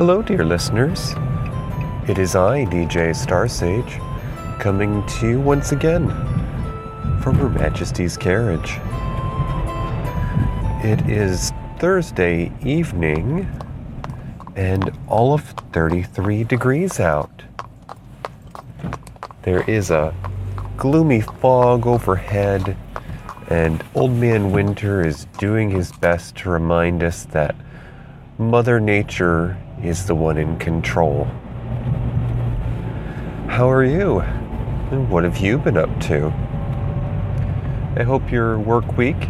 Hello, dear listeners. It is I, DJ Starsage, coming to you once again from Her Majesty's carriage. It is Thursday evening and all of 33 degrees out. There is a gloomy fog overhead, and Old Man Winter is doing his best to remind us that Mother Nature is the one in control. How are you? And what have you been up to? I hope your work week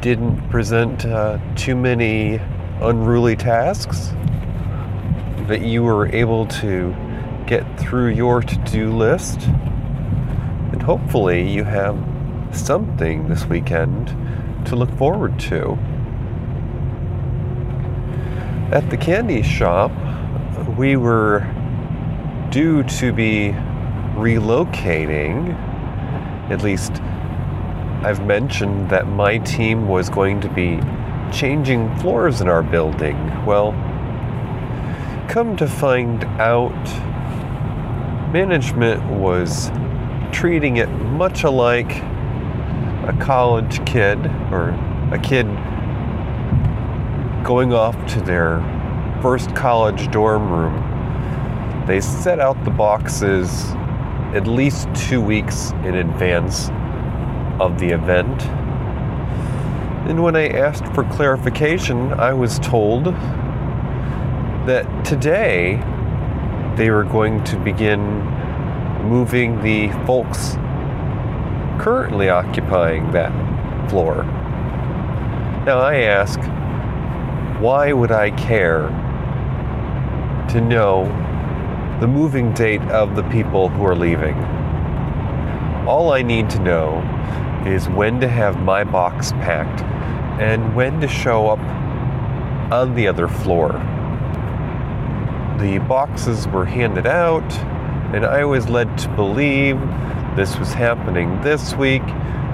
didn't present uh, too many unruly tasks, that you were able to get through your to do list, and hopefully you have something this weekend to look forward to. At the candy shop, we were due to be relocating. At least I've mentioned that my team was going to be changing floors in our building. Well, come to find out, management was treating it much alike a college kid or a kid going off to their first college dorm room. They set out the boxes at least two weeks in advance of the event. And when I asked for clarification, I was told that today they were going to begin moving the folks currently occupying that floor. Now I ask, why would I care to know the moving date of the people who are leaving? All I need to know is when to have my box packed and when to show up on the other floor. The boxes were handed out, and I was led to believe this was happening this week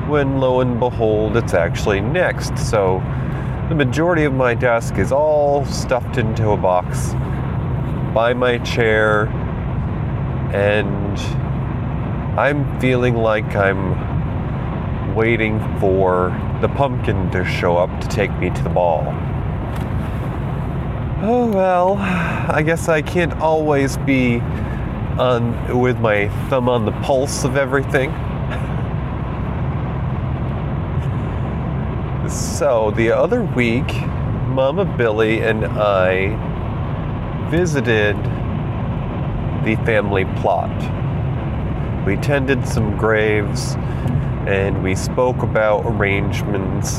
when lo and behold, it's actually next. So the majority of my desk is all stuffed into a box by my chair, and I'm feeling like I'm waiting for the pumpkin to show up to take me to the ball. Oh well, I guess I can't always be on with my thumb on the pulse of everything. So the other week, Mama Billy and I visited the family plot. We tended some graves and we spoke about arrangements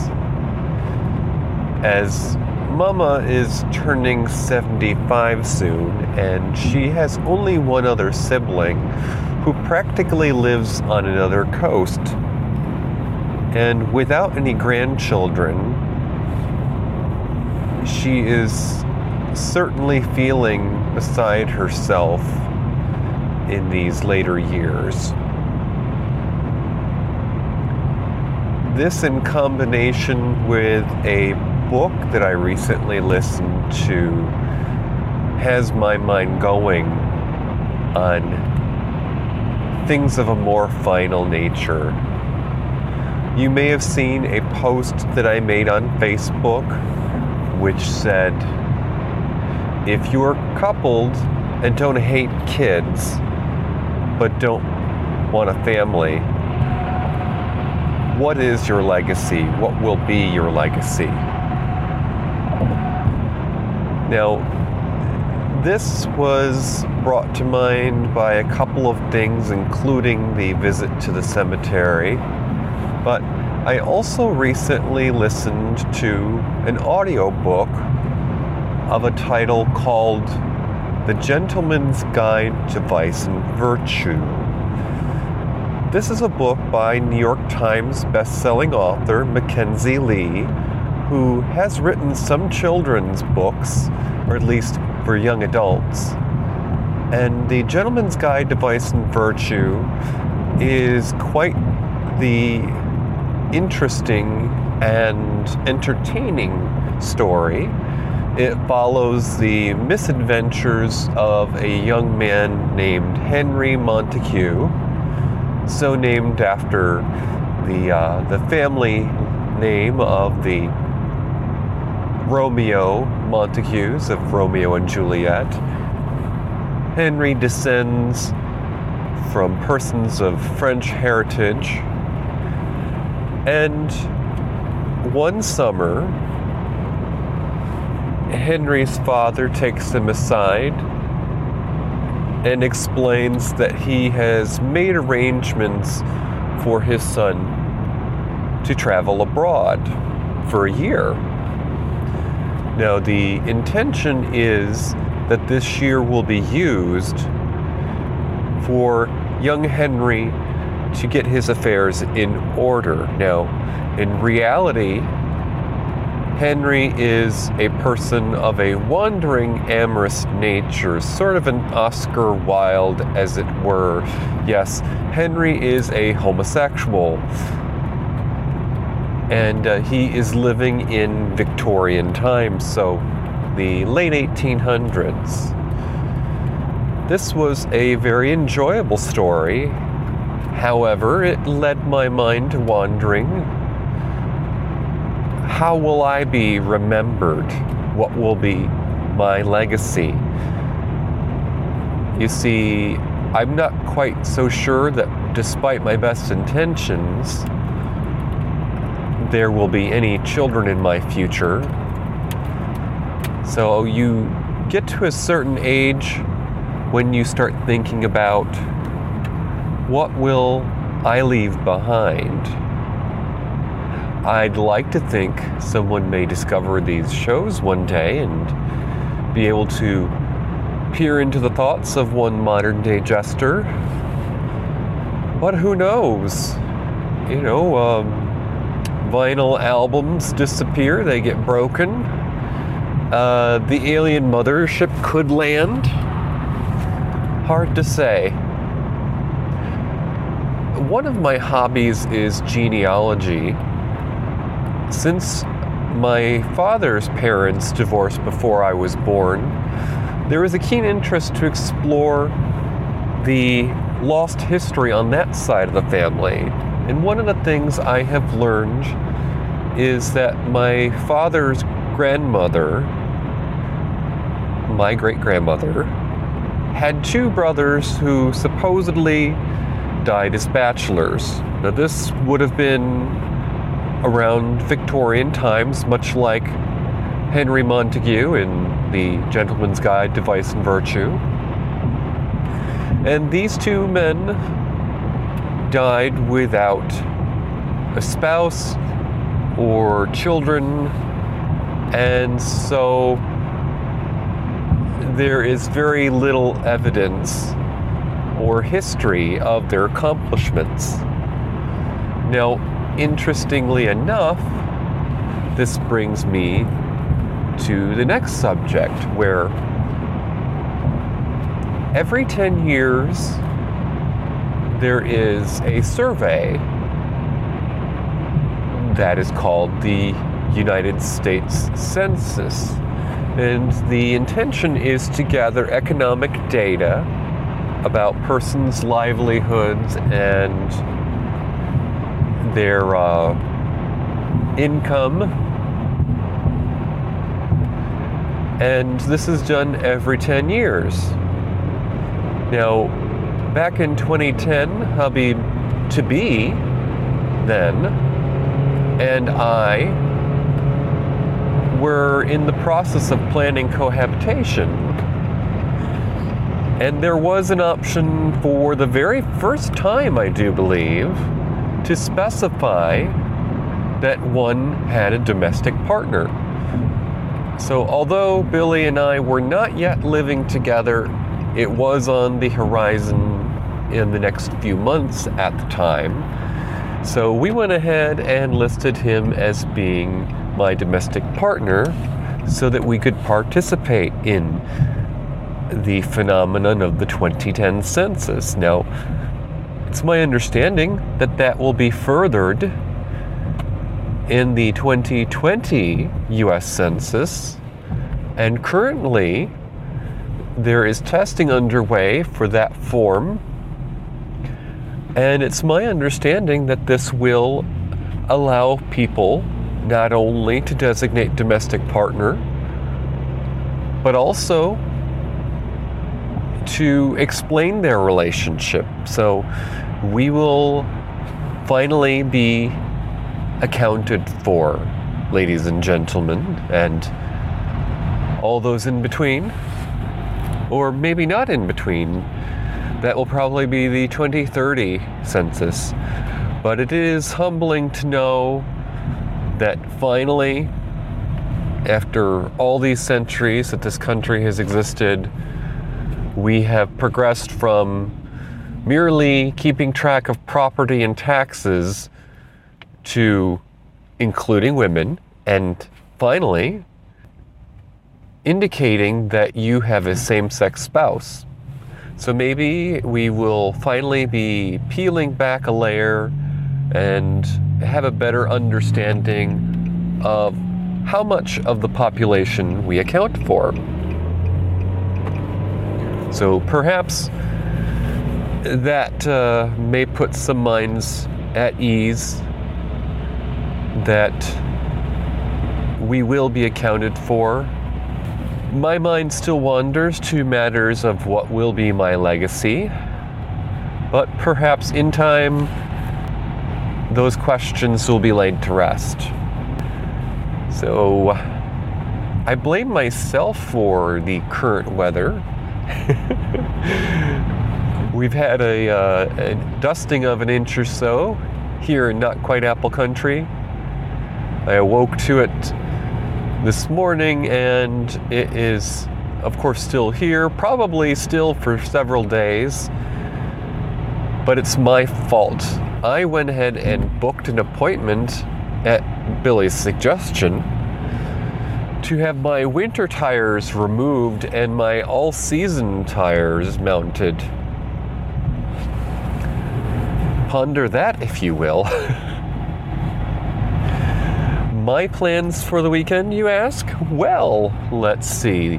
as Mama is turning 75 soon, and she has only one other sibling who practically lives on another coast. And without any grandchildren, she is certainly feeling beside herself in these later years. This, in combination with a book that I recently listened to has my mind going on things of a more final nature. You may have seen a post that I made on Facebook which said, if you're coupled and don't hate kids, but don't want a family, what is your legacy? What will be your legacy? Now, this was brought to mind by a couple of things, including the visit to the cemetery, but I also recently listened to an audiobook of a title called The Gentleman's Guide to Vice and Virtue. This is a book by New York Times bestselling author Mackenzi Lee who has written some children's books, or at least for young adults. And The Gentleman's Guide to Vice and Virtue is quite the interesting and entertaining story It follows the misadventures of a young man named Henry Montague, so named after the uh, the family name of the Romeo Montagues of Romeo and Juliet. Henry descends from persons of French heritage, and one summer, Henry's father takes him aside and explains that he has made arrangements for his son to travel abroad for a year. Now, the intention is that this year will be used for young Henry to get his affairs in order. Now, in reality, Henry is a person of a wandering, amorous nature, sort of an Oscar Wilde, as it were. Yes, Henry is a homosexual. And uh, he is living in Victorian times, so the late 1800s. This was a very enjoyable story. However, it led my mind to wandering how will I be remembered? What will be my legacy? You see, I'm not quite so sure that despite my best intentions, there will be any children in my future. So you get to a certain age when you start thinking about what will I leave behind? I'd like to think someone may discover these shows one day and be able to peer into the thoughts of one modern day jester. But who knows? You know, um, vinyl albums disappear, they get broken. Uh, the alien mothership could land. Hard to say. One of my hobbies is genealogy since my father's parents divorced before I was born, there was a keen interest to explore the lost history on that side of the family. And one of the things I have learned is that my father's grandmother, my great grandmother, had two brothers who supposedly died as bachelors. Now, this would have been around Victorian times, much like Henry Montague in The Gentleman's Guide to Vice and Virtue. And these two men died without a spouse or children, and so there is very little evidence or history of their accomplishments. Now, interestingly enough, this brings me to the next subject where every 10 years there is a survey that is called the United States Census. And the intention is to gather economic data about persons' livelihoods and their uh, income. And this is done every 10 years. Now, back in 2010, hubby to be then and I were in the process of planning cohabitation. And there was an option for the very first time, I do believe, to specify that one had a domestic partner. So, although Billy and I were not yet living together, it was on the horizon in the next few months at the time. So, we went ahead and listed him as being my domestic partner so that we could participate in the phenomenon of the 2010 census. Now, it's my understanding that that will be furthered in the 2020 US Census, And currently, there is testing underway for that form. And it's my understanding that this will allow people not only to designate domestic partner, but also to explain their relationship. So we will finally be accounted for, ladies and gentlemen, and all those in between, or maybe not in between. That will probably be the 2030 census. But it is humbling to know that finally, after all these centuries that this country has existed, we have progressed from merely keeping track of property and taxes to including women and finally indicating that you have a same sex spouse. So maybe we will finally be peeling back a layer and have a better understanding of how much of the population we account for. So perhaps that uh, may put some minds at ease that we will be accounted for. My mind still wanders to matters of what will be my legacy, but perhaps in time those questions will be laid to rest. So I blame myself for the current weather. We've had a, uh, a, dusting of an inch or so here in Not Quite Apple Country. I awoke to it this morning and it is, of course, still here, probably still for several days. But it's my fault. I went ahead and booked an appointment at Billy's suggestion to have my winter tires removed and my all season tires mounted. Ponder that, if you will. my plans for the weekend, you ask? Well, let's see.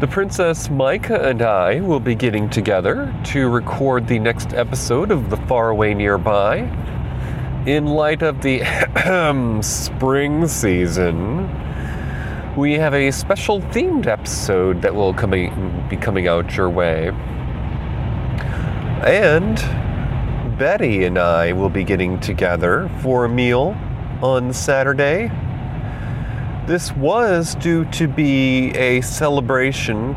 The Princess Micah and I will be getting together to record the next episode of The Faraway Nearby. In light of the spring season, we have a special themed episode that will coming, be coming out your way. And Betty and I will be getting together for a meal on Saturday. This was due to be a celebration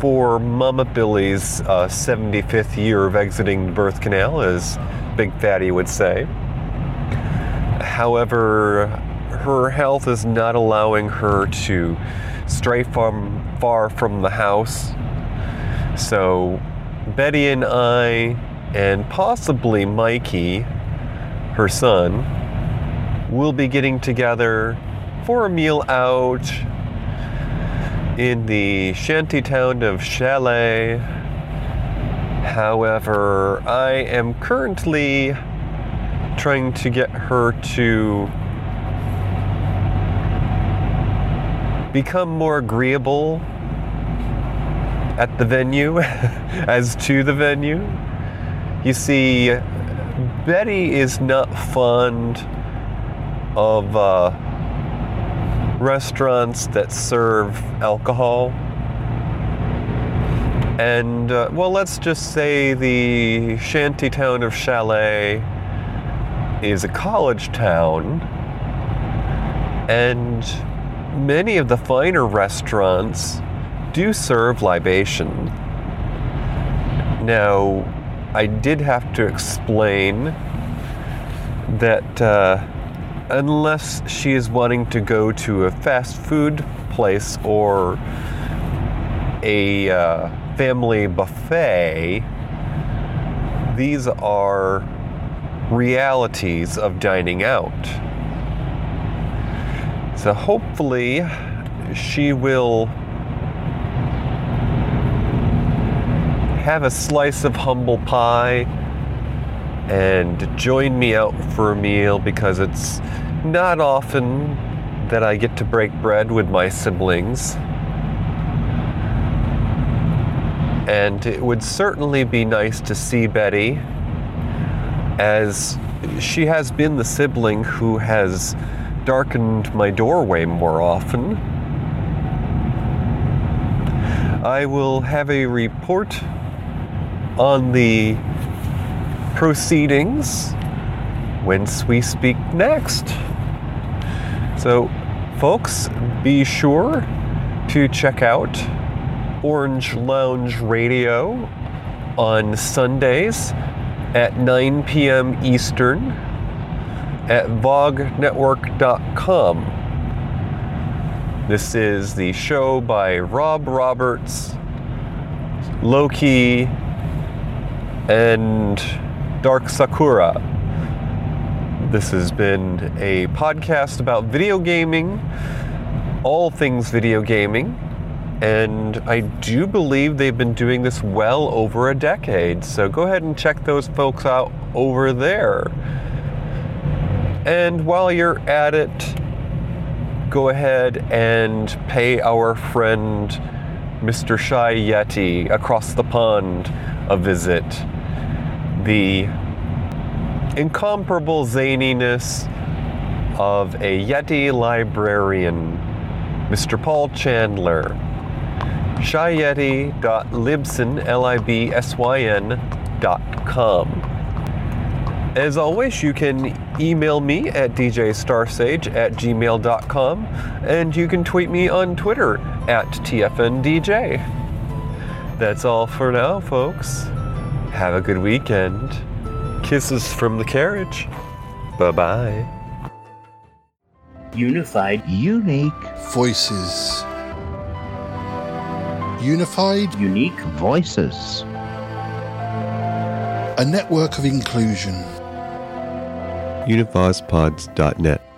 for Mama Billy's uh, 75th year of exiting the birth canal, as Big Fatty would say. However, her health is not allowing her to stray from far from the house. So Betty and I, and possibly Mikey, her son, will be getting together for a meal out in the shanty town of Chalet. However, I am currently trying to get her to become more agreeable at the venue as to the venue. You see, Betty is not fond of uh, restaurants that serve alcohol. And, uh, well, let's just say the shanty town of Chalet is a college town. And many of the finer restaurants do serve libation. Now, I did have to explain that uh, unless she is wanting to go to a fast food place or a uh, family buffet, these are realities of dining out. So hopefully she will have a slice of humble pie and join me out for a meal because it's not often that I get to break bread with my siblings. And it would certainly be nice to see Betty, as she has been the sibling who has darkened my doorway more often. I will have a report on the proceedings whence we speak next. So, folks, be sure to check out Orange Lounge Radio on Sundays at 9 p.m. Eastern at vognetwork.com. This is the show by Rob Roberts, Loki, and Dark Sakura. This has been a podcast about video gaming, all things video gaming, and I do believe they've been doing this well over a decade. So go ahead and check those folks out over there. And while you're at it, go ahead and pay our friend Mr. Shy Yeti across the pond a visit. The incomparable zaniness of a Yeti librarian, Mr. Paul Chandler. ShyYeti.libsyn, L-I-B-S-Y-N dot com. As always, you can email me at djstarsage at gmail.com and you can tweet me on Twitter at TFNDJ. That's all for now, folks. Have a good weekend. Kisses from the carriage. Bye bye. Unified, unique, Voices. Unified, unique, voices. a network of inclusion. univazpods.net.